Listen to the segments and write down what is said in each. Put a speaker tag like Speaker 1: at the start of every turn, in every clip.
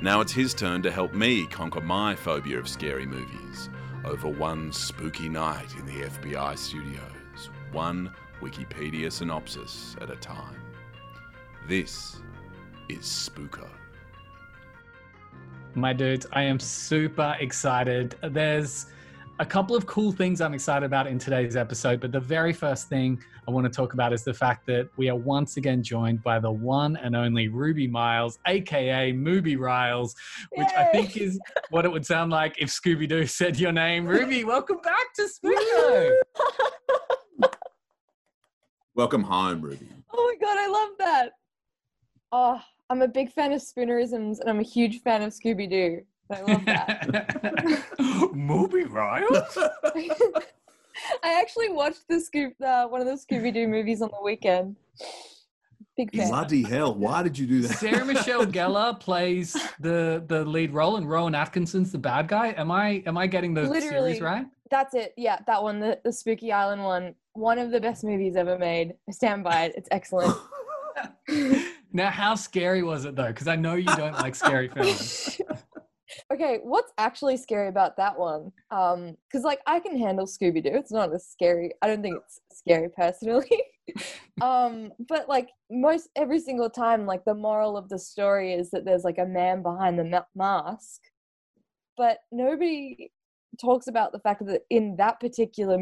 Speaker 1: Now it's his turn to help me conquer my phobia of scary movies over one spooky night in the FBI studios, one Wikipedia synopsis at a time. This is Spooko.
Speaker 2: My dudes, I am super excited. There's a couple of cool things I'm excited about in today's episode, but the very first thing I want to talk about is the fact that we are once again joined by the one and only Ruby Miles, aka Mooby Riles, which I think is what it would sound like if Scooby Doo said your name. Ruby, welcome back to Spooko.
Speaker 1: Welcome home, Ruby.
Speaker 3: Oh my god, I love that. Oh, I'm a big fan of Spoonerisms and I'm a huge fan of Scooby Doo. I love that.
Speaker 2: Mooby Riles?
Speaker 3: I actually watched the Scoob, uh, one of the Scooby Doo movies on the weekend. Big fan.
Speaker 1: Bloody hell, why did you do that?
Speaker 2: Sarah Michelle Gellar plays the the lead role, and Rowan Atkinson's the bad guy. Am I am I getting the series right?
Speaker 3: That's it. Yeah, that one, the, the Spooky Island one. One of the best movies ever made. I stand by it. It's excellent.
Speaker 2: Now, how scary was it though? Because I know you don't like scary films.
Speaker 3: Okay, what's actually scary about that one? Um, because like I can handle Scooby Doo. It's not as scary. I don't think it's scary personally. um, but like most every single time, like the moral of the story is that there's like a man behind the ma- mask, but nobody talks about the fact that in that particular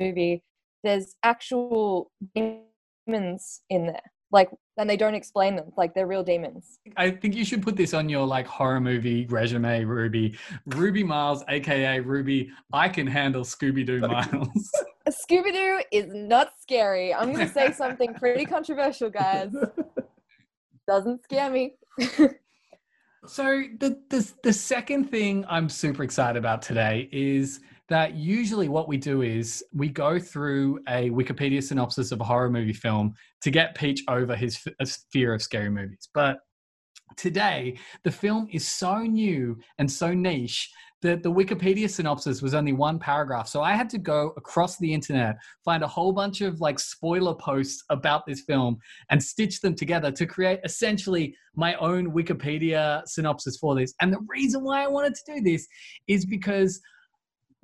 Speaker 3: movie, there's actual demons in there. Like, and they don't explain them. Like they're real demons.
Speaker 2: I think you should put this on your like horror movie resume, Ruby. Ruby Miles, aka Ruby, I can handle Scooby Doo Miles.
Speaker 3: Scooby Doo is not scary. I'm going to say something pretty controversial, guys. Doesn't scare me.
Speaker 2: So the, the the second thing I'm super excited about today is that usually what we do is we go through a Wikipedia synopsis of a horror movie film to get Peach over his fear of scary movies. But today the film is so new and so niche that the Wikipedia synopsis was only one paragraph. So I had to go across the internet, find a whole bunch of like spoiler posts about this film and stitch them together to create essentially my own Wikipedia synopsis for this. And the reason why I wanted to do this is because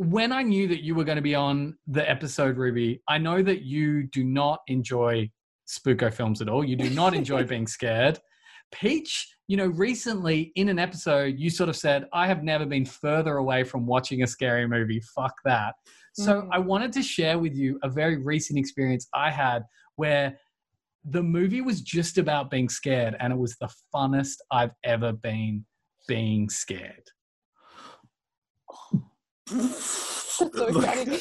Speaker 2: when I knew that you were going to be on the episode, Ruby, I know that you do not enjoy spooko films at all. You do not enjoy being scared. Peach, you know, recently in an episode, you sort of said, I have never been further away from watching a scary movie. Fuck that. So
Speaker 3: Mhm.
Speaker 2: I wanted to share with you a very recent experience I had where the movie was just about being scared and it was the funnest I've ever been being scared.
Speaker 3: That's so exciting.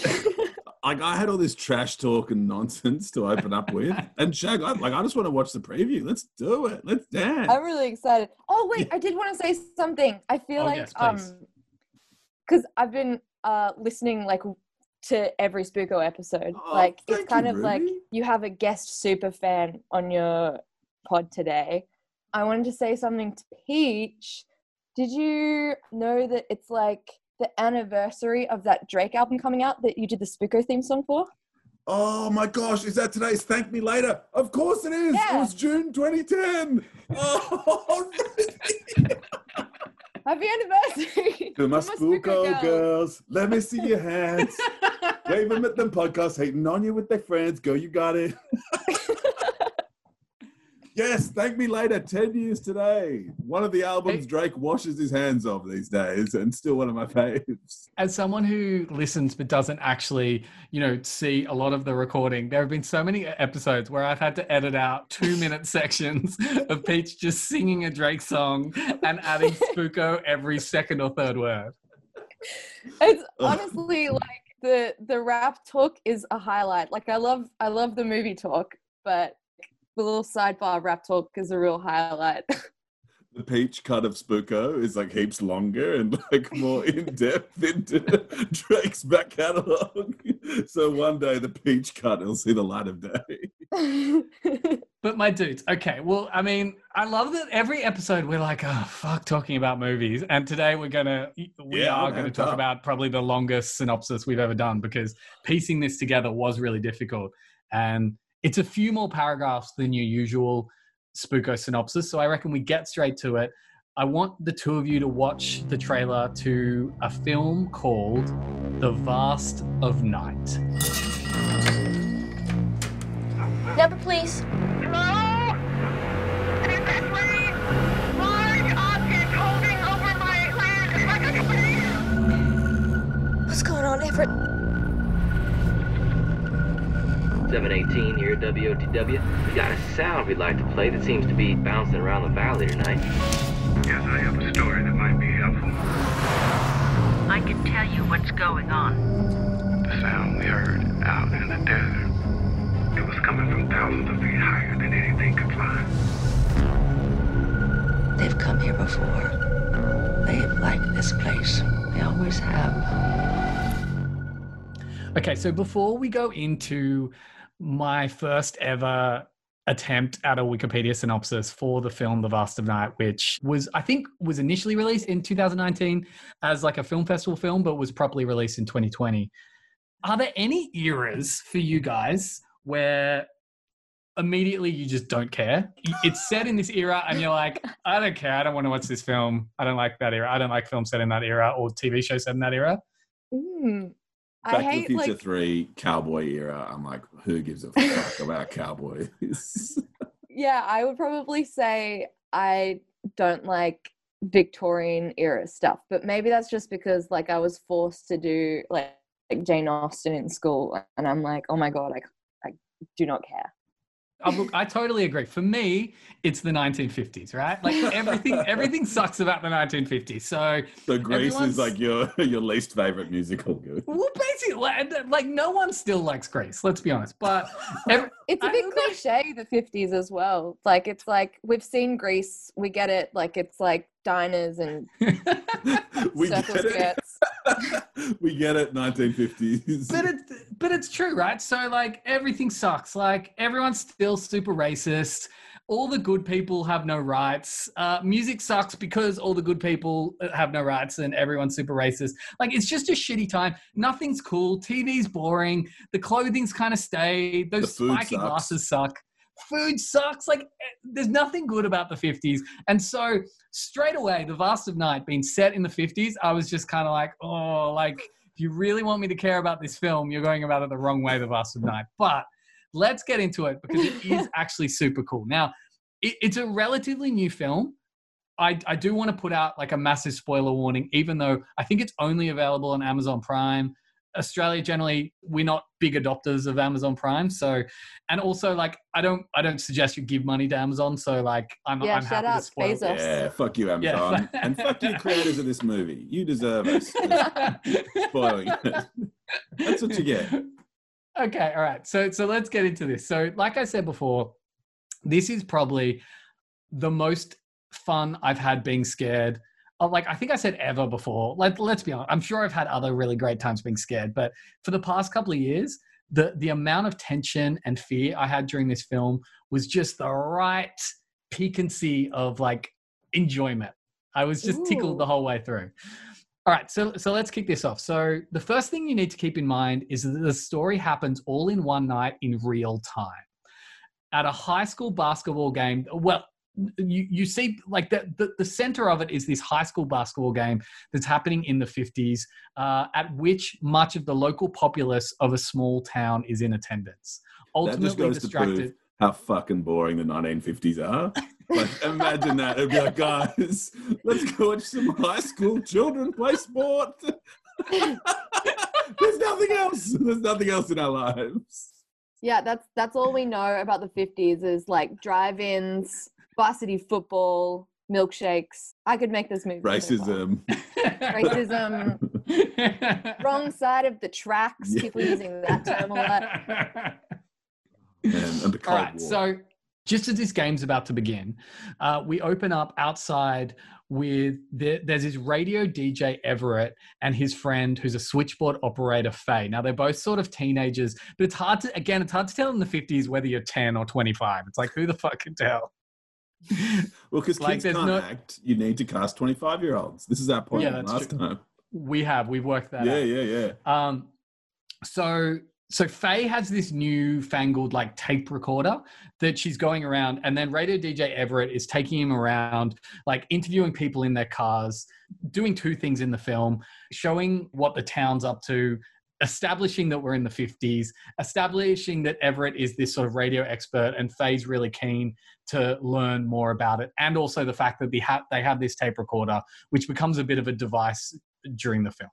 Speaker 1: like I had all this trash talk and nonsense to open up with, and Shag, I, like I just want to watch the preview. Let's do it. Let's dance.
Speaker 3: I'm really excited. Oh wait, I did want to say something. I feel
Speaker 2: Oh,
Speaker 3: like
Speaker 2: yes,
Speaker 3: um because I've been uh listening like to every Spooko episode.
Speaker 1: Oh,
Speaker 3: like it's kind
Speaker 1: you,
Speaker 3: of like you have a guest super fan on your pod today. I wanted to say something to Peach. Did you know that it's like the anniversary of that Drake album coming out that you did the Spooko theme song for?
Speaker 1: Oh my gosh, is that today's Thank Me Later? Of course it is. It was June 2010. Oh.
Speaker 3: Happy anniversary!
Speaker 1: to my
Speaker 3: spooko girls.
Speaker 1: girls. Let me see your hands. Wave them at them podcasts, hating on you with their friends. Go, you got it. Yes, thank me later. 10 years today. One of the albums Drake washes his hands of these days, and still one of my faves.
Speaker 2: As someone who listens but doesn't actually, you know, see a lot of the recording, there have been so many episodes where I've had to edit out two minute sections of Peach just singing a Drake song and adding spooko every second or third word.
Speaker 3: it's honestly like the the rap talk is a highlight. Like I love I love the movie talk, but the little sidebar rap talk is a real highlight.
Speaker 1: the peach cut of Spooko is like heaps longer and like more in depth into Drake's back catalogue. So one day the peach cut will see the light of day.
Speaker 2: But my dudes, okay. Well, I mean, I love that every episode we're like, oh fuck, talking about movies, and today we're gonna we
Speaker 1: Yeah,
Speaker 2: are gonna talk
Speaker 1: up.
Speaker 2: about probably the longest synopsis we've ever done because piecing this together was really difficult, and it's a few more paragraphs than your usual Spooko synopsis. So I reckon we get straight to it. I want the two of you to watch the trailer to a film called The Vast of Night.
Speaker 4: Number, please.
Speaker 5: Hello? Is this Lee? Large object holding over my land like a tornado.
Speaker 4: What's going on, Everett?
Speaker 6: 718 here, WOTW. We got a sound we'd like to play that seems to be bouncing around the valley tonight.
Speaker 7: Yes, I have a story that might be helpful.
Speaker 5: I can tell you what's going on.
Speaker 7: The sound we heard out in the desert. It was coming from thousands of feet higher than anything could fly.
Speaker 8: They've come here before. They like this place. They always have.
Speaker 2: Okay, so before we go into my first ever attempt at a Wikipedia synopsis for the film The Vast of Night, which was, I think, was initially released in 2019 as like a film festival film, but was properly released in 2020. Are there any eras for you guys where immediately you just don't care? It's set in this era, and you're like, I don't care. I don't want to watch this film. I don't like that era. I don't like film set in that era or TV show set in that era.
Speaker 3: Mm.
Speaker 1: Back
Speaker 3: I
Speaker 1: to the Future
Speaker 3: like
Speaker 1: 3 cowboy era. I'm like, who gives a fuck about cowboys?
Speaker 3: yeah, I would probably say I don't like Victorian era stuff, but maybe that's just because like I was forced to do like, like Jane Austen in school, and I'm like, oh my god, I I do not care.
Speaker 2: Oh, look, I totally agree. For me, it's the 1950s, right? Like everything, everything sucks about the 1950s. So,
Speaker 1: so Grease is like your your least favorite musical. Good.
Speaker 2: well, basically, like, uh, like no one still likes Grease. Let's be honest. But every,
Speaker 3: It's a bit
Speaker 2: don't know.
Speaker 3: cliche, the 50s as well. Like it's like we've seen Grease, we get it. Like it's like diners and
Speaker 1: we
Speaker 3: circle
Speaker 1: get it.
Speaker 3: skirts.
Speaker 1: we get it. 1950s.
Speaker 2: but it's but it's true, right? So like everything sucks. Like everyone's still super racist. All the good people have no rights. Uh, music sucks because all the good people uh, have no rights and everyone's super racist. Like it's just a shitty time. Nothing's cool. TV's boring. The clothing's kind of stay. Those
Speaker 1: food
Speaker 2: spiky
Speaker 1: sucks.
Speaker 2: glasses suck. Food sucks. Like eh, there's nothing good about the 50s. And so straight away, the Vast of Night being set in the 50s, I was just kind of like, oh, like if you really want me to care about this film, you're going about it the wrong way, The Vast of Night. But let's get into it because it is actually super cool. Now, it, it's a relatively new film. I, I do want to put out like a massive spoiler warning, even though I think it's only available on Amazon Prime. Australia generally we're not big adopters of Amazon Prime, so and also like I don't I don't suggest you give money to Amazon. So like I'm
Speaker 3: Yeah,
Speaker 2: I'm
Speaker 3: shout
Speaker 2: happy to
Speaker 3: out
Speaker 2: spoil.
Speaker 3: Bezos.
Speaker 1: yeah, fuck you,
Speaker 2: Yeah.
Speaker 1: Amazon, and fuck you, creators of this movie. You deserve us spoiling it. That's what you get.
Speaker 2: Okay, all right. So so let's get into this. So like I said before, this is probably the most fun I've had being scared. Uh, Like I think I said ever before. Let let's be honest. I'm sure I've had other really great times being scared, but for the past couple of years, the the amount of tension and fear I had during this film was just the right piquancy of like enjoyment. I was just tickled the whole way through. All right, so so let's kick this off. So the first thing you need to keep in mind is that the story happens all in one night in real time. At a high school basketball game, well, you you see like the, the the center of it is this high school basketball game that's happening in the 50s uh, at which much of the local populace of a small town is in attendance
Speaker 1: That just
Speaker 2: ultimately
Speaker 1: goes to
Speaker 2: distracted
Speaker 1: prove how fucking boring the 1950s are. Like, imagine that. It'd be like, guys, let's go watch some high school children play sport. There's nothing else. There's nothing else in our lives.
Speaker 3: Yeah, that's that's all we know about the 50s is like drive-ins, varsity football, milkshakes. I could make this movie.
Speaker 1: Racism.
Speaker 3: Racism. Wrong side of the tracks.
Speaker 1: Yeah.
Speaker 3: People using that term a lot.
Speaker 1: And, and the
Speaker 2: All
Speaker 1: Cold
Speaker 2: right,
Speaker 1: War.
Speaker 2: so just as this game's about to begin, uh, we open up outside with the, there's this radio DJ Everett and his friend who's a switchboard operator Faye. Now they're both sort of teenagers, but it's hard to again it's hard to tell in the 50s whether you're 10 or 25. It's like who the fuck can tell?
Speaker 1: Well, because
Speaker 2: Like,
Speaker 1: kids can't
Speaker 2: no-
Speaker 1: act, you need to cast 25 year olds. This is our point
Speaker 2: Yeah,
Speaker 1: from last
Speaker 2: true.
Speaker 1: time.
Speaker 2: We have we've worked that
Speaker 1: Yeah,
Speaker 2: out.
Speaker 1: yeah, yeah.
Speaker 2: Um, so so Faye has this new fangled like tape recorder that she's going around, and then radio DJ Everett is taking him around, like interviewing people in their cars, doing two things in the film, showing what the town's up to. Establishing that we're in the 50s, establishing that Everett is this sort of radio expert and Faye's really keen to learn more about it, and also the fact that they have they have this tape recorder, which becomes a bit of a device during the film.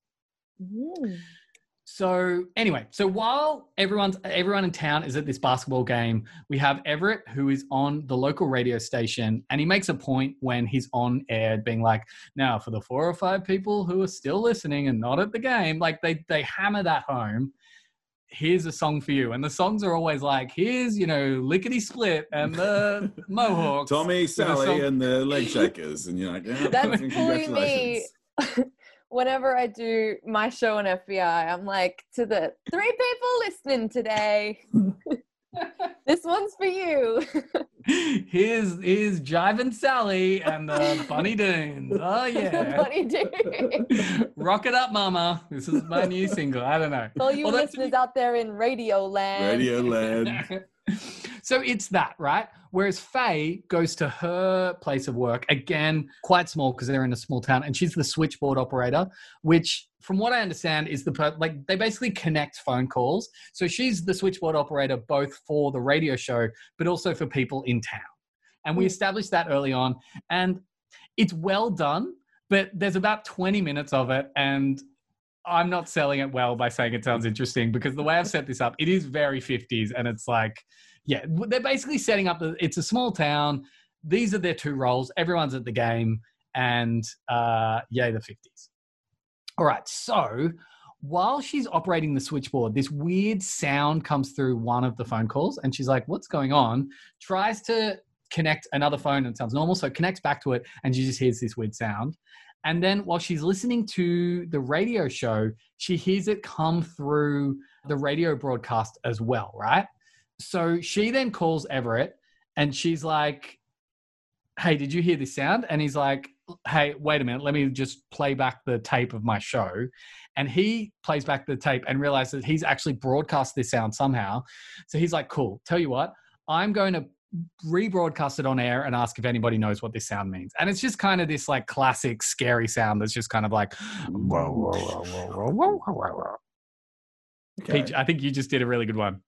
Speaker 2: So anyway, so while everyone's everyone in town is at this basketball game, we have Everett who is on the local radio station, and he makes a point when he's on air, being like, "Now, for the four or five people who are still listening and not at the game, like they they hammer that home. Here's a song for you, and the songs are always like, "Here's you know lickety split and the Mohawks."
Speaker 1: Tommy, Sally, and the leg shakers. And you're like, yeah,
Speaker 3: That's pulling me.
Speaker 1: congratulations.
Speaker 3: Whenever I do my show on FBI, I'm like to the three people listening today. this one's for you.
Speaker 2: Here's here's Jive and Sally and the Bunny Dunes. Oh yeah.
Speaker 3: Bunny Dunes.
Speaker 2: Rock it up, mama. This is my new single. I don't know.
Speaker 3: All you
Speaker 2: Well, that's-
Speaker 3: listeners out there in Radio Land.
Speaker 1: Radio Land.
Speaker 2: so it's that, right? Whereas Faye goes to her place of work, again, quite small because they're in a small town, and she's the switchboard operator, which, from what I understand, is the per- like they basically connect phone calls. So she's the switchboard operator both for the radio show, but also for people in town. And we
Speaker 3: Mm.
Speaker 2: established that early on, and it's well done, but there's about 20 minutes of it, and I'm not selling it well by saying it sounds interesting because the way I've set this up, it is very 50s, and it's like, yeah, they're basically setting up. It's a small town. These are their two roles. Everyone's at the game, and uh, yay, the 50s. All right, so while she's operating the switchboard, this weird sound comes through one of the phone calls, and she's like, "What's going on?" Tries to connect another phone, and it sounds normal, so connects back to it, and she just hears this weird sound. And then while she's listening to the radio show, she hears it come through the radio broadcast as well, right? So she then calls Everett and she's like, Hey, did you hear this sound? And he's like, Hey, wait a minute, let me just play back the tape of my show. And he plays back the tape and realizes he's actually broadcast this sound somehow. So he's like, Cool, tell you what, I'm going to rebroadcast it on air and ask if anybody knows what this sound means. And it's just kind of this like classic scary sound that's just kind of like whoa.
Speaker 1: Okay.
Speaker 2: Peach, I think you just did a really good one.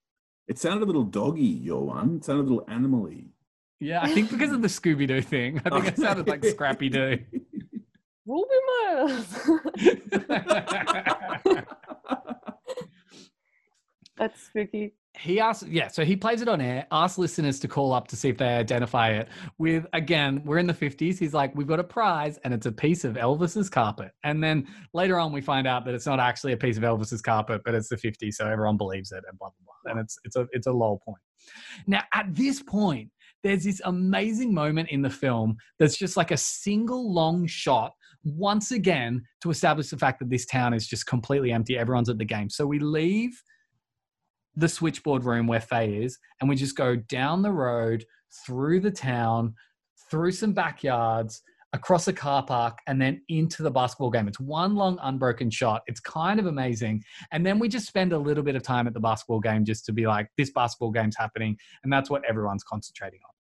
Speaker 1: It sounded a little doggy, your one. It sounded a little animally.
Speaker 2: Yeah, I think because of the Scooby Doo thing. I think it sounded like Scrappy Doo.
Speaker 3: Ruby Miles. That's spooky.
Speaker 2: he asks, yeah, so he plays it on air, asks listeners to call up to see if they identify it. With again, we're in the 50s. He's like, we've got a prize and it's a piece of Elvis's carpet. And then later on, we find out that it's not actually a piece of Elvis's carpet, but it's the 50s, so everyone believes it and blah blah blah. And it's it's a it's a low point. Now, at this point, there's this amazing moment in the film that's just like a single long shot once again to establish the fact that this town is just completely empty. Everyone's at the game. So we leave the switchboard room where Faye is, and we just go down the road through the town, through some backyards, across a car park, and then into the basketball game. It's one long unbroken shot. It's kind of amazing. And then we just spend a little bit of time at the basketball game just to be like, this basketball game's happening. And that's what everyone's concentrating on.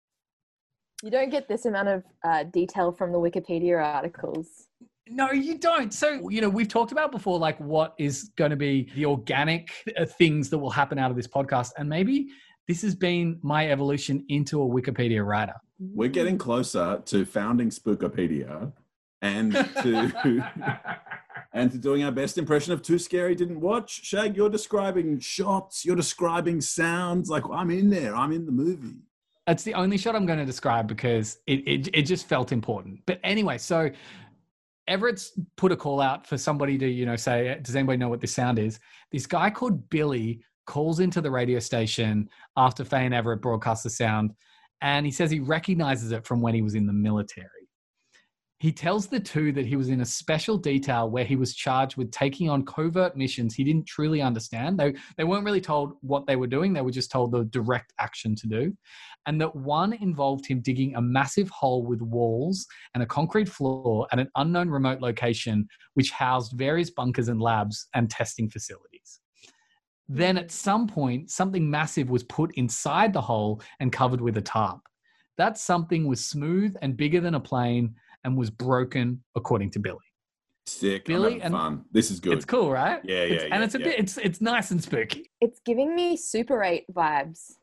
Speaker 3: You don't get this amount of uh, detail from the Wikipedia articles.
Speaker 2: No, you don't. So, you know, we've talked about before, like what is going to be the organic uh, things that will happen out of this podcast. And maybe this has been my evolution into a Wikipedia writer.
Speaker 1: We're getting closer to founding Spookopedia and to and to doing our best impression of Too Scary Didn't Watch. Shag, you're describing shots, you're describing sounds. Like I'm in there, I'm in the movie.
Speaker 2: That's the only shot I'm going to describe because it, it, it just felt important. But anyway, so Everett's put a call out for somebody to, you know, say, does anybody know what this sound is? This guy called Billy calls into the radio station after Faye and Everett broadcast the sound. and he says he recognizes it from when he was in the military. He tells the two that he was in a special detail where he was charged with taking on covert missions he didn't truly understand. They, they weren't really told what they were doing, they were just told the direct action to do. And that one involved him digging a massive hole with walls and a concrete floor at an unknown remote location, which housed various bunkers and labs and testing facilities. Then at some point, something massive was put inside the hole and covered with a tarp. That something was smooth and bigger than a plane and was broken, according to Billy.
Speaker 1: Sick.
Speaker 2: Billy
Speaker 1: I'm
Speaker 2: and-
Speaker 1: fun. This is good.
Speaker 2: It's cool, right?
Speaker 1: Yeah, yeah,
Speaker 2: It's-
Speaker 1: yeah,
Speaker 2: and it's a bit, it's it's nice and spooky.
Speaker 3: It's giving me Super 8 vibes.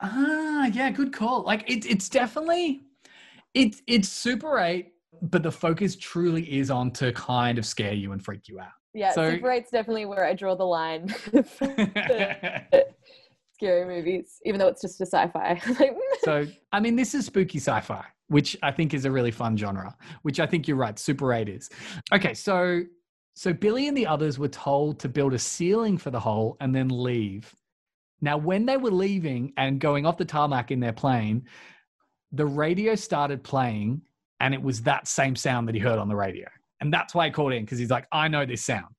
Speaker 2: Ah, yeah, good call. Like it's it's definitely it's it's Super Eight, but the focus truly is on to kind of scare you and freak you out.
Speaker 3: Yeah,
Speaker 2: So-
Speaker 3: Super 8's definitely where I draw the line. Scary movies, even though it's just a sci-fi.
Speaker 2: So I mean, this is spooky sci-fi, which I think is a really fun genre. Which I think you're right, Super Eight is. Okay, so so Billy and the others were told to build a ceiling for the hole and then leave. Now, when they were leaving and going off the tarmac in their plane, the radio started playing, and it was that same sound that he heard on the radio, and that's why he called in because he's like, "I know this sound."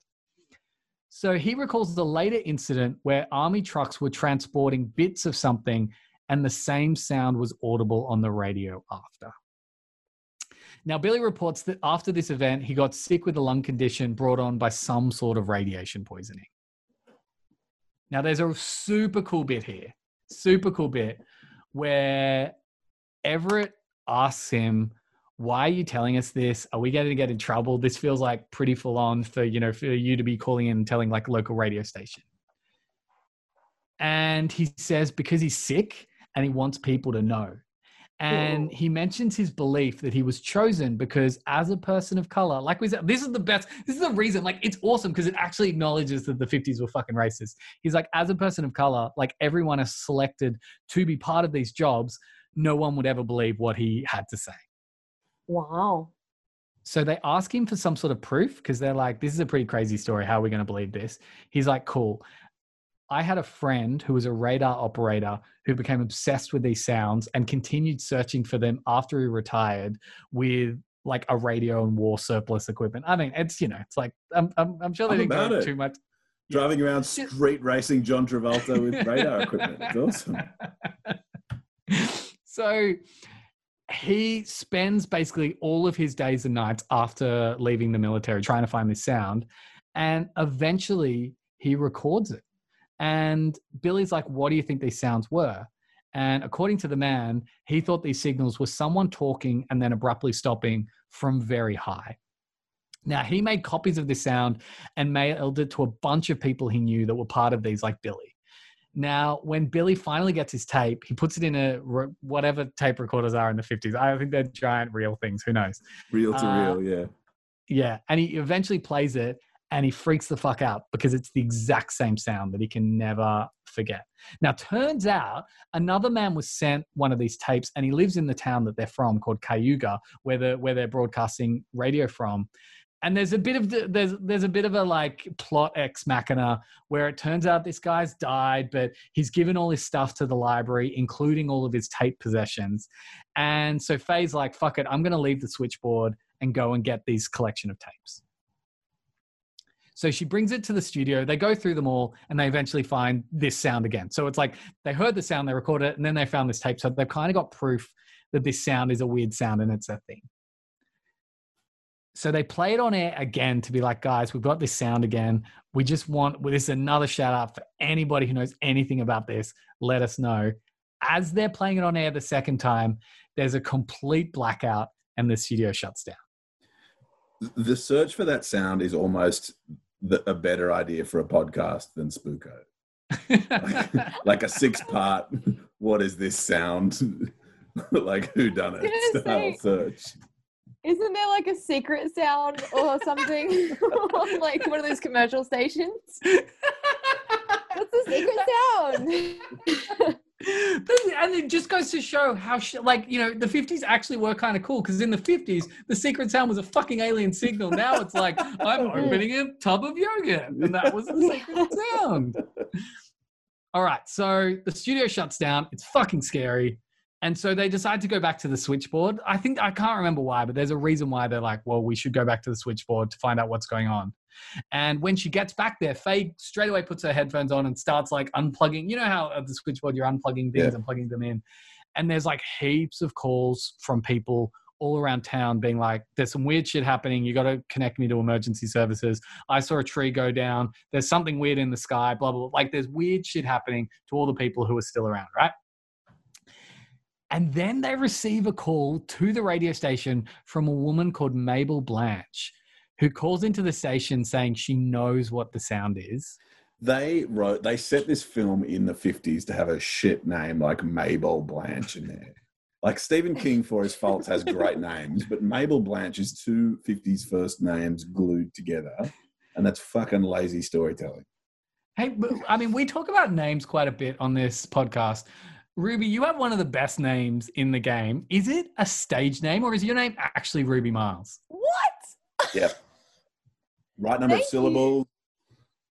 Speaker 2: So he recalls the later incident where army trucks were transporting bits of something and the same sound was audible on the radio after. Now, Billy reports that after this event, he got sick with a lung condition brought on by some sort of radiation poisoning. Now, there's a super cool bit here, super cool bit where Everett asks him, why are you telling us this? Are we going to get in trouble? This feels like pretty full on for you know for you to be calling in and telling like local radio station. And he says because he's sick and he wants people to know. And he mentions his belief that he was chosen because as a person of color, like we said, this is the best, this is the reason, like it's awesome because it actually acknowledges that the 50s were fucking racist. He's like, as a person of color, like everyone is selected to be part of these jobs, no one would ever believe what he had to say.
Speaker 3: wow.
Speaker 2: So they ask him for some sort of proof because they're like, this is a pretty crazy story. How are we going to believe this? He's like, cool. I had a friend who was a radar operator who became obsessed with these sounds and continued searching for them after he retired with like a radio and war surplus equipment. I mean, it's, you know, it's like, I'm, I'm, I'm sure they
Speaker 1: I'm
Speaker 2: didn't go too much.
Speaker 1: Driving around street racing John Travolta with radar equipment. It's awesome.
Speaker 2: so he spends basically all of his days and nights after leaving the military trying to find this sound and eventually he records it and billy's like what do you think these sounds were and according to the man he thought these signals were someone talking and then abruptly stopping from very high now he made copies of this sound and mailed it to a bunch of people he knew that were part of these like billy now, when Billy finally gets his tape, he puts it in a whatever tape recorders are in the 50s. I think they're giant reel things. Who knows?
Speaker 1: Reel to
Speaker 2: Uh,
Speaker 1: reel, yeah.
Speaker 2: Yeah. And he eventually plays it and he freaks the fuck out because it's the exact same sound that he can never forget. Now, turns out another man was sent one of these tapes and he lives in the town that they're from called Cayuga, where, the, where they're broadcasting radio from. And there's a bit of the, there's there's a bit of a like plot ex machina where it turns out this guy's died but he's given all his stuff to the library including all of his tape possessions. And so faye's like fuck it i'm to leave the switchboard and go and get these collection of tapes so she brings it to the studio they go through them all and they eventually find this sound again so it's like they heard the sound they recorded it and then they found this tape so they've kind of got proof that this sound is a weird sound and it's a thing so they play it on air again to be like, guys, we've got this sound again. We just want well, this is another shout out for anybody who knows anything about this. Let us know. As they're playing it on air the second time, there's a complete blackout and the studio shuts down.
Speaker 1: The search for that sound is almost the, a better idea for a podcast than Spooko. like a six part, what is this sound? like who done it style search.
Speaker 3: Isn't there like a secret sound or something on like one of those commercial stations? What's the secret sound?
Speaker 2: But- and it just goes to show how sh- like you know the 50s actually were kind of cool because in the 50s the secret sound was a fucking alien signal. Now it's like i'm opening a tub of yogurt and that was the secret sound all right so the studio shuts down. It's fucking scary. And so they decide to go back to the switchboard. I think I can't remember why, but there's a reason why they're like, well, we should go back to the switchboard to find out what's going on. And when she gets back there, Faye straight away puts her headphones on and starts like unplugging. You know how at the switchboard you're unplugging things
Speaker 1: Yeah.
Speaker 2: and plugging them in. And there's like heaps of calls from people all around town being like, there's some weird shit happening. You got to connect me to emergency services. I saw a tree go down. There's something weird in the sky, blah, blah, blah. Like there's weird shit happening to all the people who are still around, right? And then they receive a call to the radio station from a woman called Mabel Blanche, who calls into the station saying she knows what the sound is.
Speaker 1: They wrote, they set this film in the 50s to have a shit name like Mabel Blanche in there. Like Stephen King, for his faults, has great names, but Mabel Blanche is two 50s first names glued together. And that's fucking lazy storytelling.
Speaker 2: Hey, I mean, we talk about names quite a bit on this podcast. Ruby, you have one of the best names in the game. Is it a stage name or is your name actually Ruby Miles?
Speaker 3: What?
Speaker 1: Yep. Right number of
Speaker 3: Thank you.
Speaker 1: syllables,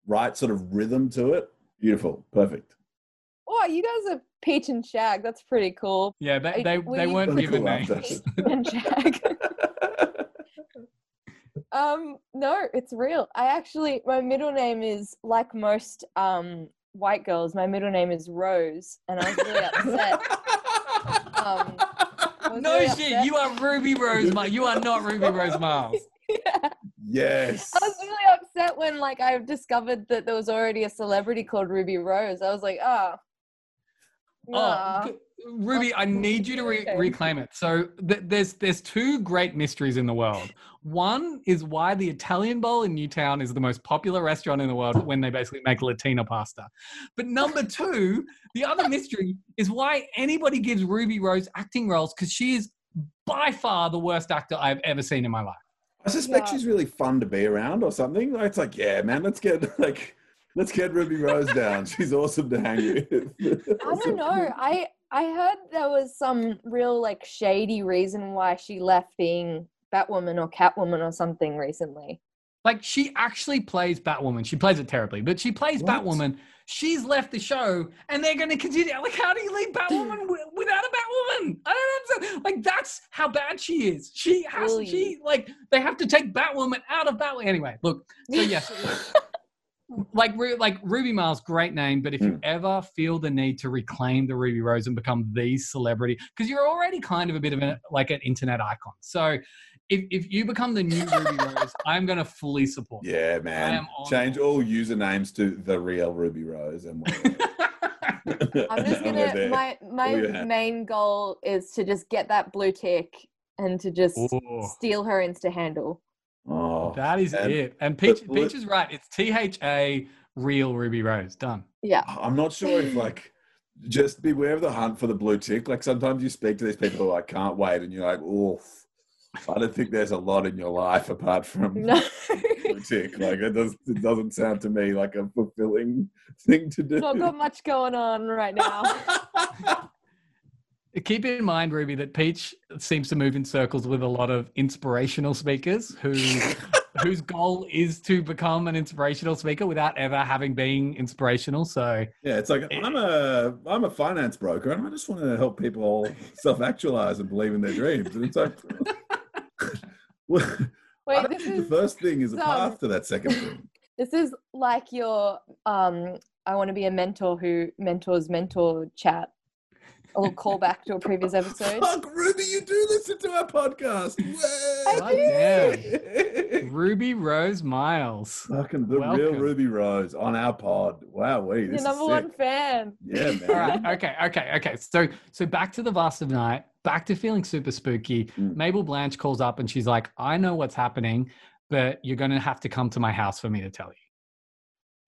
Speaker 1: right sort of rhythm to it. Beautiful. Perfect.
Speaker 3: Oh, you guys are Peach and Shag. That's pretty cool.
Speaker 2: Yeah, they,
Speaker 3: I-
Speaker 2: they,
Speaker 3: were
Speaker 2: they
Speaker 3: you-
Speaker 2: weren't given
Speaker 1: cool
Speaker 2: names.
Speaker 3: Peach and Shag. um, no, it's real. I actually, my middle name is like most um white girls. My middle name is Rose, and I was really upset. Um, was
Speaker 2: no
Speaker 3: really
Speaker 2: shit,
Speaker 3: upset.
Speaker 2: you are Ruby Rose Miles. You are not Ruby Rose Miles.
Speaker 3: yeah.
Speaker 1: yes.
Speaker 3: I was really upset when like I discovered that there was already a celebrity called Ruby Rose. I was like, ah, oh, nah.
Speaker 2: Oh, Ruby, I need you to re- reclaim it. So th- there's there's two great mysteries in the world. One is why the Italian Bowl in Newtown is the most popular restaurant in the world when they basically make Latina pasta. But number two, the other mystery is why anybody gives Ruby Rose acting roles because she is by far the worst actor I've ever seen in my life.
Speaker 1: I suspect
Speaker 3: Yeah.
Speaker 1: she's really fun to be around or something. It's like, yeah, man, let's get like let's get Ruby Rose down. She's awesome to hang with.
Speaker 3: I don't know. I I heard there was some real like shady reason why she left being Batwoman or Catwoman or something recently.
Speaker 2: Like she actually plays Batwoman. She plays it terribly, but she plays
Speaker 1: What?
Speaker 2: Batwoman. She's left the show, and they're going to continue. Like, how do you leave Batwoman without a Batwoman? I don't understand. Like, that's how bad she is. She has.
Speaker 3: Really?
Speaker 2: She like they have to take Batwoman out of Batwoman. Anyway, look. So yes, like like Ruby Miles, great name. But if you
Speaker 1: Mm.
Speaker 2: ever feel the need to reclaim the Ruby Rose and become the celebrity, because you're already kind of a bit of a like an internet icon. So if if you become the new Ruby Rose, I'm going to fully support. you.
Speaker 1: yeah,
Speaker 2: I
Speaker 1: man. Change
Speaker 2: board.
Speaker 1: all usernames to the real Ruby Rose and
Speaker 3: I'm just
Speaker 1: we're
Speaker 3: gonna my my
Speaker 1: you
Speaker 3: main goal is to just get that blue tick and to just
Speaker 2: Ooh.
Speaker 3: steal her Insta handle.
Speaker 1: Oh,
Speaker 2: That is
Speaker 1: and
Speaker 2: it. And Peach,
Speaker 1: blue-
Speaker 2: Peach is right. It's T H A real Ruby Rose. Done.
Speaker 3: Yeah.
Speaker 1: I'm not sure if like just beware of the hunt for the blue tick. Like sometimes you speak to these people who are like can't wait, and you're like, oof. I don't think there's a lot in your life apart from
Speaker 3: No.
Speaker 1: blue tick. Like it does. It doesn't sound to me like a fulfilling thing to do.
Speaker 3: Not got much going on right now.
Speaker 2: Keep in mind, Ruby, that Peach seems to move in circles with a lot of inspirational speakers who whose goal is to become an inspirational speaker without ever having been inspirational. So
Speaker 1: Yeah, it's like eh. I'm a I'm a finance broker, and I just want to help people self actualize and believe in their dreams. And it's like, well,
Speaker 3: Wait, this
Speaker 1: think the first thing is a
Speaker 3: some-
Speaker 1: path to that second thing.
Speaker 3: this is like your um I want to be a mentor who mentors mentor chat. A little callback to a previous episode.
Speaker 1: Fuck, Ruby, you do listen to our podcast.
Speaker 2: God
Speaker 1: Way!
Speaker 2: Ruby Rose Miles.
Speaker 1: Fucking the real Ruby Rose on our pod. Wow, we
Speaker 3: Your
Speaker 1: this
Speaker 3: number
Speaker 1: is
Speaker 3: one fan.
Speaker 1: Yeah, man.
Speaker 2: All right. Okay. Okay. Okay. So so back to the vast of night. Back to feeling super spooky.
Speaker 1: Mm.
Speaker 2: Mabel Blanche calls up and she's like, "I know what's happening, but you're going to have to come to my house for me to tell you."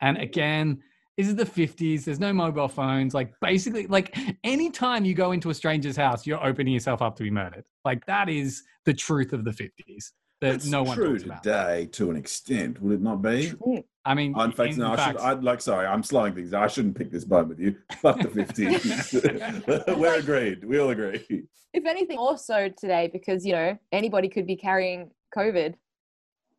Speaker 2: And again, this is the 50s. There's no mobile phones. Like basically, like anytime you go into a stranger's house, you're opening yourself up to be murdered. Like that is the truth of the 50s that
Speaker 1: That's
Speaker 2: no one
Speaker 1: true
Speaker 2: talks about.
Speaker 1: today to an extent, would it not be?
Speaker 2: I mean,
Speaker 1: in fact, no, I should. I'd like. Sorry, I'm slowing things. I shouldn't pick this bone with you. Fuck the fifties. We're agreed. We all agree.
Speaker 3: If anything, also today because you know anybody could be carrying COVID.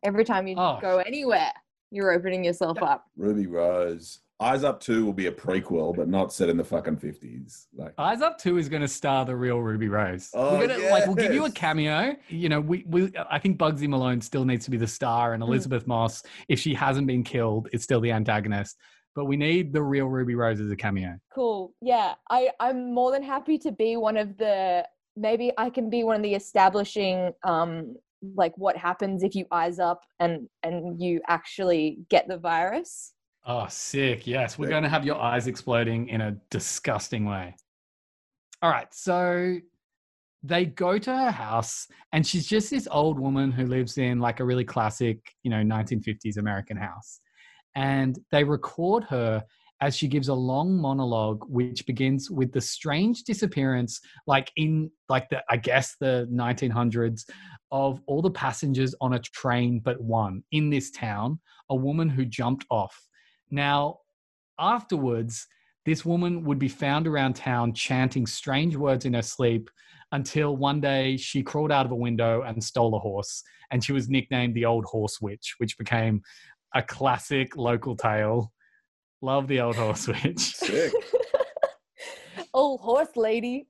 Speaker 3: Every time you
Speaker 2: Oh.
Speaker 3: go anywhere, you're opening yourself up.
Speaker 1: Ruby Rose. Eyes Up Two will be a prequel, but not set in the fucking fifties. Like,
Speaker 2: Eyes Up Two is going to star the real Ruby Rose.
Speaker 1: Oh,
Speaker 2: We're gonna like we'll give you a cameo. You know, we we I think Bugsy Malone still needs to be the star, and Elisabeth Moss, if she hasn't been killed, is still the antagonist. But we need the real Ruby Rose as a cameo.
Speaker 3: Cool. Yeah, I I'm more than happy to be one of the. Maybe I can be one of the establishing, um, like what happens if you eyes up and and you actually get the virus.
Speaker 2: Oh, sick! Yes, we're going to have your eyes exploding in a disgusting way. All right, so they go to her house, and she's just this old woman who lives in like a really classic, you know, 1950s American house. And they record her as she gives a long monologue, which begins with the strange disappearance, like in like the I guess the 1900s, of all the passengers on a train but one in this town, a woman who jumped off. Now, afterwards, this woman would be found around town chanting strange words in her sleep until one day she crawled out of a window and stole a horse. And she was nicknamed the Old Horse Witch, which became a classic local tale. Love the Old Horse Witch.
Speaker 1: sick.
Speaker 3: Old horse lady.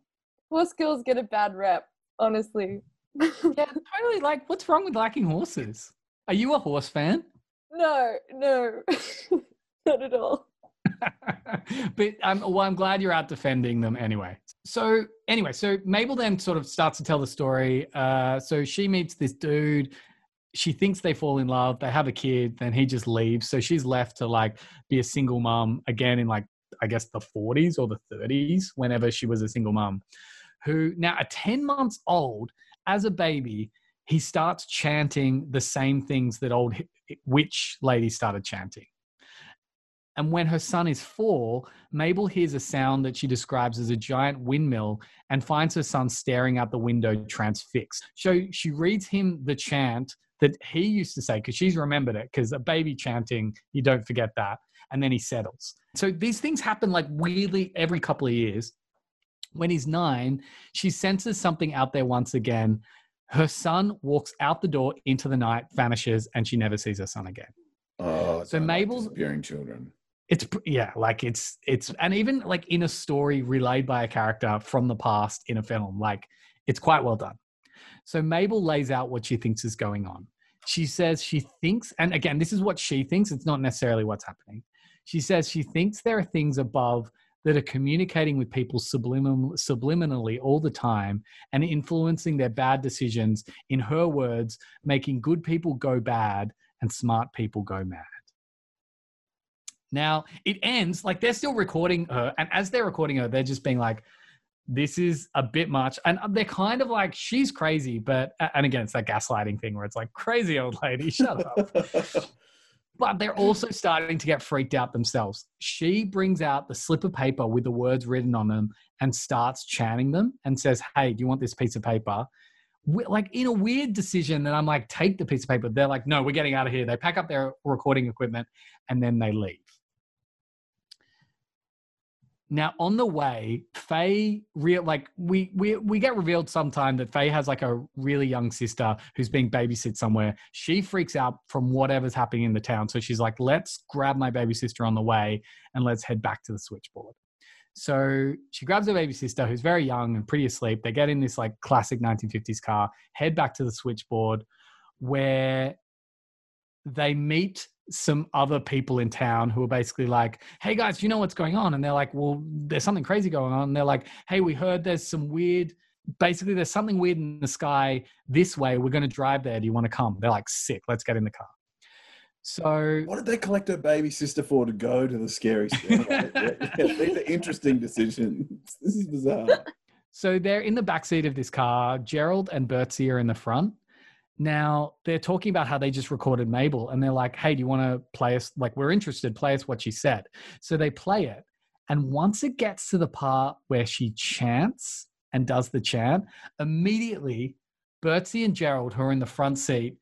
Speaker 3: Horse girls get a bad rep, honestly.
Speaker 2: yeah, totally. Like, what's wrong with liking horses? Are you a horse fan?
Speaker 3: No, no, not at all.
Speaker 2: but um, well, I'm glad you're out defending them anyway. So anyway, so Mabel then sort of starts to tell the story. Uh, so she meets this dude. She thinks they fall in love. They have a kid. Then he just leaves. So she's left to like be a single mom again in like I guess the 40s or the 30s, whenever she was a single mom. Who now at 10 months old, as a baby, he starts chanting the same things that old witch lady started chanting. And when her son is four, Mabel hears a sound that she describes as a giant windmill and finds her son staring out the window transfixed. So she reads him the chant that he used to say, because she's remembered it, because a baby chanting, you don't forget that. And then he settles. So these things happen like weirdly every couple of years. When he's nine, she senses something out there once again. Her son walks out the door into the night, vanishes, and she never sees her son again.
Speaker 1: Oh,
Speaker 2: So
Speaker 1: like
Speaker 2: Mabel's-
Speaker 1: disappearing children.
Speaker 2: It's yeah, like it's it's and even like in a story relayed by a character from the past in a film, like it's quite well done. So Mabel lays out what she thinks is going on. She says she thinks, and again, this is what she thinks. It's not necessarily what's happening. She says she thinks there are things above that are communicating with people subliminal, subliminally all the time and influencing their bad decisions. In her words, making good people go bad and smart people go mad. Now it ends like they're still recording her, and as they're recording her, they're just being like, "This is a bit much," and they're kind of like, "She's crazy," but and again, it's that gaslighting thing where it's like, "Crazy old lady, shut up." but they're also starting to get freaked out themselves. She brings out the slip of paper with the words written on them and starts chanting them and says, Hey, do you want this piece of paper? Like in a weird decision that I'm like, take the piece of paper. They're like, no, we're getting out of here. They pack up their recording equipment and then they leave. Now on the way, Faye real like we we we get revealed sometime that Faye has like a really young sister who's being babysit somewhere. She freaks out from whatever's happening in the town. So she's like, let's grab my baby sister on the way and let's head back to the switchboard. So she grabs her baby sister who's very young and pretty asleep. They get in this like classic 1950s car, head back to the switchboard where they meet some other people in town who are basically like, hey guys, you know what's going on? And they're like, well, there's something crazy going on. And they're like, hey, we heard there's some weird, basically, there's something weird in the sky this way. We're going to drive there. Do you want to come? They're like, sick, let's get in the car. So
Speaker 1: What did they collect her baby sister for to go to the scary store? yeah, these are interesting decisions. This is bizarre.
Speaker 2: So they're in the back seat of this car. Gerald and Bertie are in the front. Now they're talking about how they just recorded Mabel, and they're like, "Hey, do you want to play us? Like, we're interested. Play us what she said." So they play it, and once it gets to the part where she chants and does the chant, immediately Bertie and Gerald, who are in the front seat,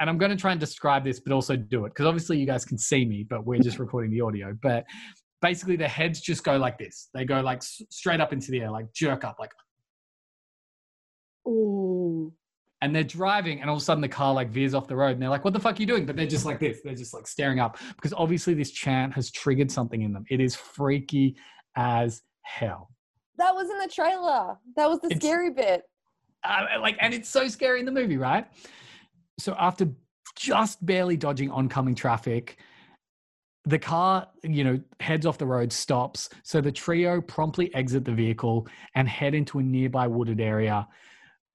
Speaker 2: and I'm going to try and describe this, but also do it because obviously you guys can see me, but we're just recording the audio. But basically, their heads just go like this. They go like straight up into the air, like jerk up, like
Speaker 3: Ooh.
Speaker 2: And they're driving, and all of a sudden the car like veers off the road, and they're like, "What the fuck are you doing?" But they're just like this. They're just like staring up because obviously this chant has triggered something in them. It is freaky as hell.
Speaker 3: That was in the trailer. That was the
Speaker 2: It's-
Speaker 3: scary bit.
Speaker 2: uh, like and it's so scary in the movie right so after just barely dodging oncoming traffic the car you know heads off the road stops so the trio promptly exit the vehicle and head into a nearby wooded area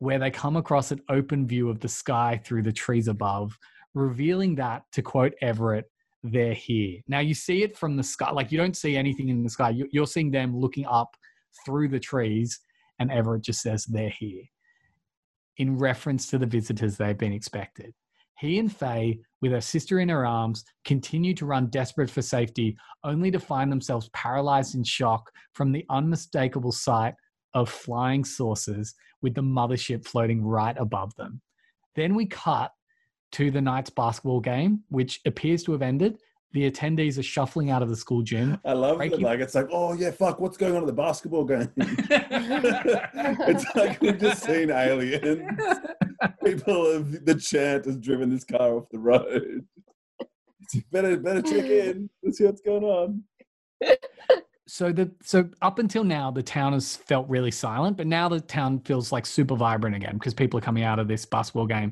Speaker 2: where they come across an open view of the sky through the trees above revealing that to quote everett they're here now you see it from the sky like you don't see anything in the sky You- you're seeing them looking up through the trees and everett just says they're here in reference to the visitors they've been expected. He and Fay, with her sister in her arms, continue to run desperate for safety, only to find themselves paralyzed in shock from the unmistakable sight of flying saucers with the mothership floating right above them. Then we cut to the night's basketball game, which appears to have ended. The attendees are shuffling out of the school gym.
Speaker 1: I love
Speaker 2: Breaking-
Speaker 1: that. Like it's like, oh yeah, fuck, what's going on at the basketball game? it's like we've just seen aliens. People have the chant has driven this car off the road. better, better check in. Let's see what's going on.
Speaker 2: So the so up until now the town has felt really silent but now the town feels like super vibrant again because people are coming out of this basketball game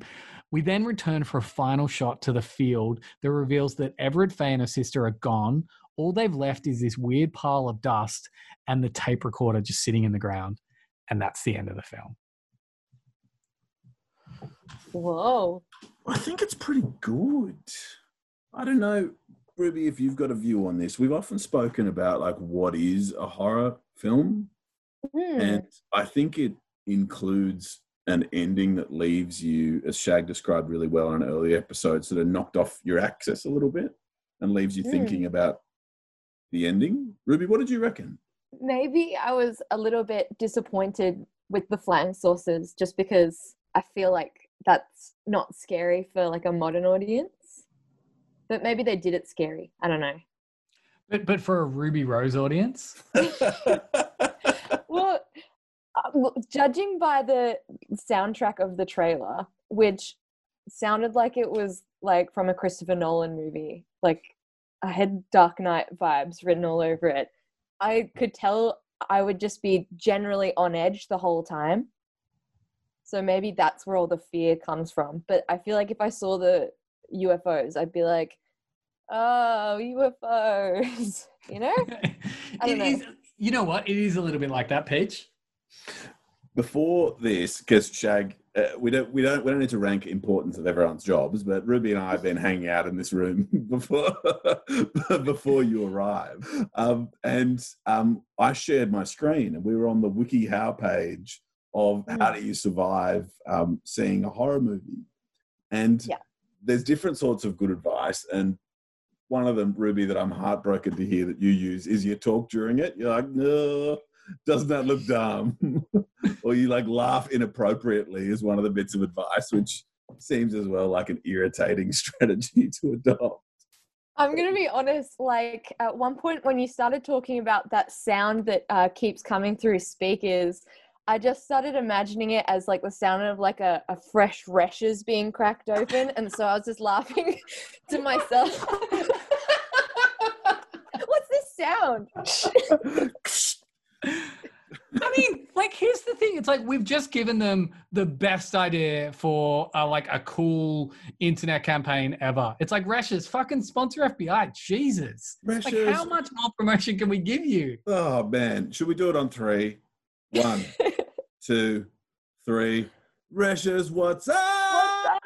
Speaker 2: we then return for a final shot to the field that reveals that everett fay and her sister are gone all they've left is this weird pile of dust and the tape recorder just sitting in the ground and that's the end of the film
Speaker 3: Whoa.
Speaker 1: I think it's pretty good. I don't know, Ruby, if you've got a view on this. We've often spoken about like what is a horror film,
Speaker 3: Hmm.
Speaker 1: and I think it includes an ending that leaves you, as Shag described really well in an early episode, sort of knocked off your axis a little bit and leaves you
Speaker 3: Hmm.
Speaker 1: thinking about the ending. Ruby, what did you reckon?
Speaker 3: Maybe I was a little bit disappointed with the flying saucers just because I feel like that's not scary for like a modern audience. But maybe they did it scary. I don't know.
Speaker 2: but but for a ruby rose audience
Speaker 3: Well, uh, judging by the soundtrack of the trailer, which sounded like it was like from a Christopher Nolan movie, like I had Dark Knight vibes written all over it. I could tell I would just be generally on edge the whole time. So maybe that's where all the fear comes from. But I feel like if I saw the UFOs, I'd be like, oh, UFOs, you know? I
Speaker 2: It
Speaker 3: know.
Speaker 2: is- you know what it is a little bit like that peach
Speaker 1: Before this, because Shag, uh, we don't we don't we don't need to rank importance of everyone's jobs, but Ruby and I have been hanging out in this room before before you arrive, um, and um, I shared my screen, and we were on the WikiHow page of how do you survive um, seeing a horror movie, and
Speaker 3: Yeah.
Speaker 1: There's different sorts of good advice, and one of them, Ruby, that I'm heartbroken to hear that you use is you talk during it. You're like, no, doesn't that look dumb? or you like laugh inappropriately is one of the bits of advice, which seems as well like an irritating strategy to adopt.
Speaker 3: I'm gonna be honest. Like at one point, when you started talking about that sound that uh, keeps coming through speakers, I just started imagining it as like the sound of like a, a fresh Resch's being cracked open, and so I was just laughing to myself. What's this sound?
Speaker 2: I mean, like, here's the thing. It's like we've just given them the best idea for uh, like a cool internet campaign ever. It's like Resch's, fucking sponsor FBI. Jesus. Like, how much more promotion can we give you?
Speaker 1: Oh man, should we do it on three? One, two, three. Resch's, what's up?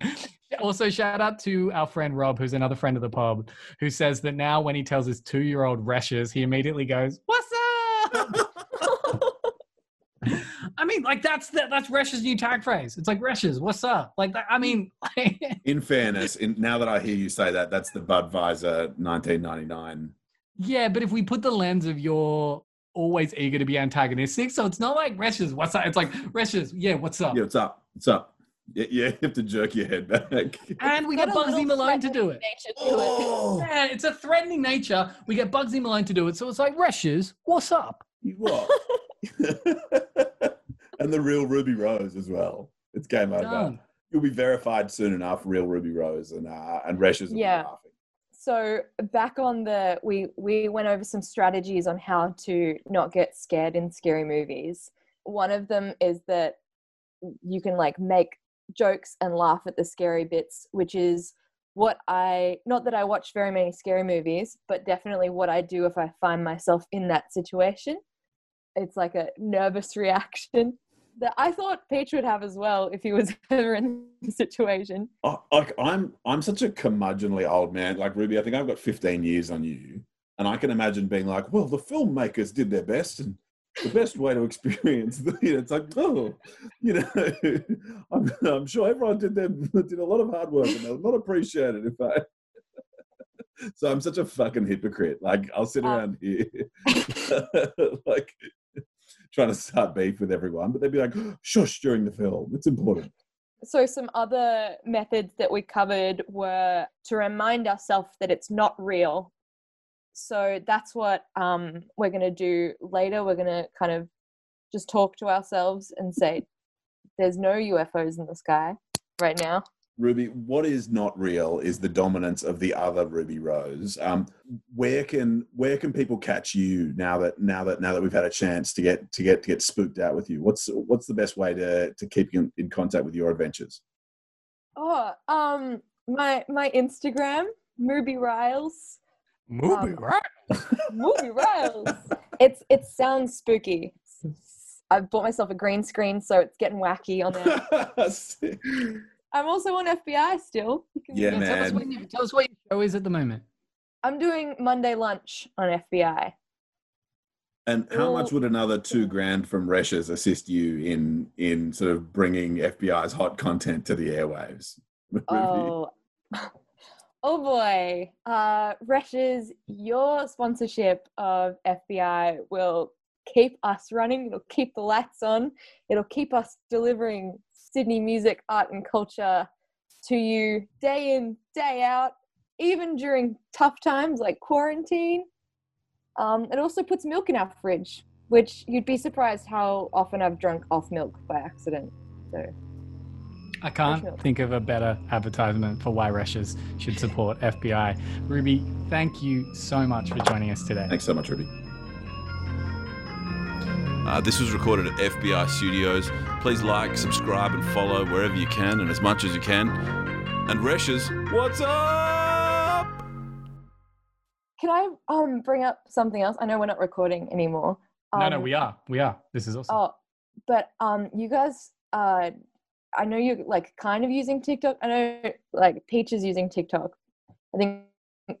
Speaker 2: also, shout out to our friend Rob, who's another friend of the pub, who says that now when he tells his two year old Resch's, he immediately goes, What's up? I mean, like that's the, that's Resch's new tag phrase. It's like Resch's, what's up? Like I mean,
Speaker 1: In fairness, in, now that I hear you say that, that's the Budweiser 1999.
Speaker 2: yeah, but if we put the lens of you're always eager to be antagonistic, so it's not like Resch's, what's up? It's like Resch's, yeah, what's up?
Speaker 1: Yeah, what's up? What's up? Yeah, yeah, you have to jerk your head back.
Speaker 2: And we
Speaker 3: Got
Speaker 2: get Bugsy Malone to do it.
Speaker 3: nature to it.
Speaker 1: Oh,
Speaker 2: Yeah, it's a threatening nature. We get Bugsy Malone to do it, so it's like Resch's, what's up?
Speaker 1: what? and the real Ruby Rose as well. It's game over.
Speaker 2: Done.
Speaker 1: You'll be verified soon enough, real Ruby Rose, and uh, and Resch's will
Speaker 3: Yeah.
Speaker 1: be laughing.
Speaker 3: So back on the we we went over some strategies on how to not get scared in scary movies. One of them is that you can like make jokes and laugh at the scary bits which is what i not that i watch very many scary movies but definitely what i do if i find myself in that situation. It's like a nervous reaction that i thought peach would have as well if he was ever in the situation
Speaker 1: I, like I'm I'm such a curmudgeonly old man. Like Ruby, I think I've got 15 years on you, and I can imagine being like, well, the filmmakers did their best, and the best way to experience the, you know, it's like, oh, you know, I'm, I'm sure everyone did their did a lot of hard work, and they're not appreciated. In fact. So I'm such a fucking hypocrite. Like I'll sit
Speaker 3: Um,
Speaker 1: around here, like trying to start beef with everyone, but they'd be like, "Shush!" during the film. It's important.
Speaker 3: so some other methods that we covered were to remind ourselves that it's not real so that's what um, we're going to do later we're going to kind of just talk to ourselves and say there's no ufos in the sky right now
Speaker 1: Ruby, what is not real is the dominance of the other Ruby Rose. Um, where can where can people catch you now that now that now that we've had a chance to get to get to get spooked out with you? What's what's the best way to to keep you in, in contact with your adventures?
Speaker 3: oh um my my instagram ruby riles
Speaker 2: Movie,
Speaker 3: Um,
Speaker 2: right?
Speaker 3: ruby riles it's it sounds spooky i've bought myself a green screen so it's getting wacky on there i'm also on fbi still You can-
Speaker 1: Yeah,
Speaker 2: Tell us,
Speaker 1: man.
Speaker 2: you- tell us what your show is at the moment.
Speaker 3: i'm doing monday lunch on fbi
Speaker 1: and how much would another two grand from Resch's assist you in in sort of bringing FBI's hot content to the airwaves?
Speaker 3: Oh, oh boy. Uh, Resch's, your sponsorship of FBI will keep us running. It'll keep the lights on. It'll keep us delivering Sydney music, art, and culture to you day in, day out, even during tough times like quarantine. Um, it also puts milk in our fridge, which you'd be surprised how often I've drunk off milk by accident. So.
Speaker 2: I can't think of a better advertisement for why Resch's should support FBI. Ruby, thank you so much for joining us today.
Speaker 1: Thanks so much, Ruby. Uh, this was recorded at FBI Studios. Please like, subscribe, and follow wherever you can and as much as you can. And Resch's, what's up?
Speaker 3: Can I um bring up something else? I know we're not recording anymore.
Speaker 2: no, no,
Speaker 3: Um,
Speaker 2: we are. We are. This is awesome.
Speaker 3: Oh, but um, you guys, uh, I know you're like kind of using TikTok. I know like Peach is using TikTok. I think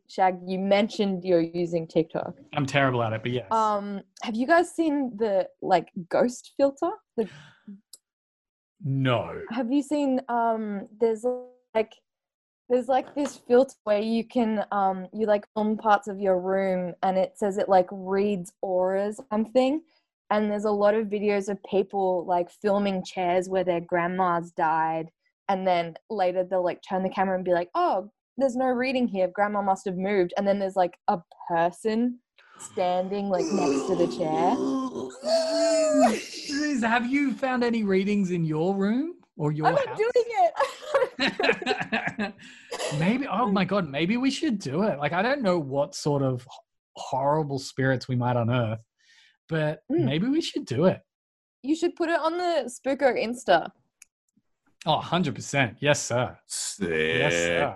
Speaker 3: Shag, you mentioned you're using TikTok.
Speaker 2: I'm terrible at it, but yes.
Speaker 3: Um, have you guys seen the like ghost filter? The,
Speaker 2: no.
Speaker 3: have you seen um? There's like there's like this filter where you can um you like film parts of your room and it says it like reads auras or something and there's a lot of videos of people like filming chairs where their grandmas died and then later they'll like turn the camera and be like oh there's no reading here. Grandma must have moved. And then there's like a person standing like next to the chair.
Speaker 2: Liz, have you found any readings in your room or your
Speaker 3: i'm not
Speaker 2: house?
Speaker 3: doing it.
Speaker 2: Maybe oh my god maybe we should do it. Like i don't know what sort of horrible spirits we might unearth but
Speaker 3: Mm.
Speaker 2: maybe we should do it.
Speaker 3: You should put it on the spooko insta.
Speaker 2: Oh 100% yes sir.
Speaker 1: Sick.
Speaker 2: yes sir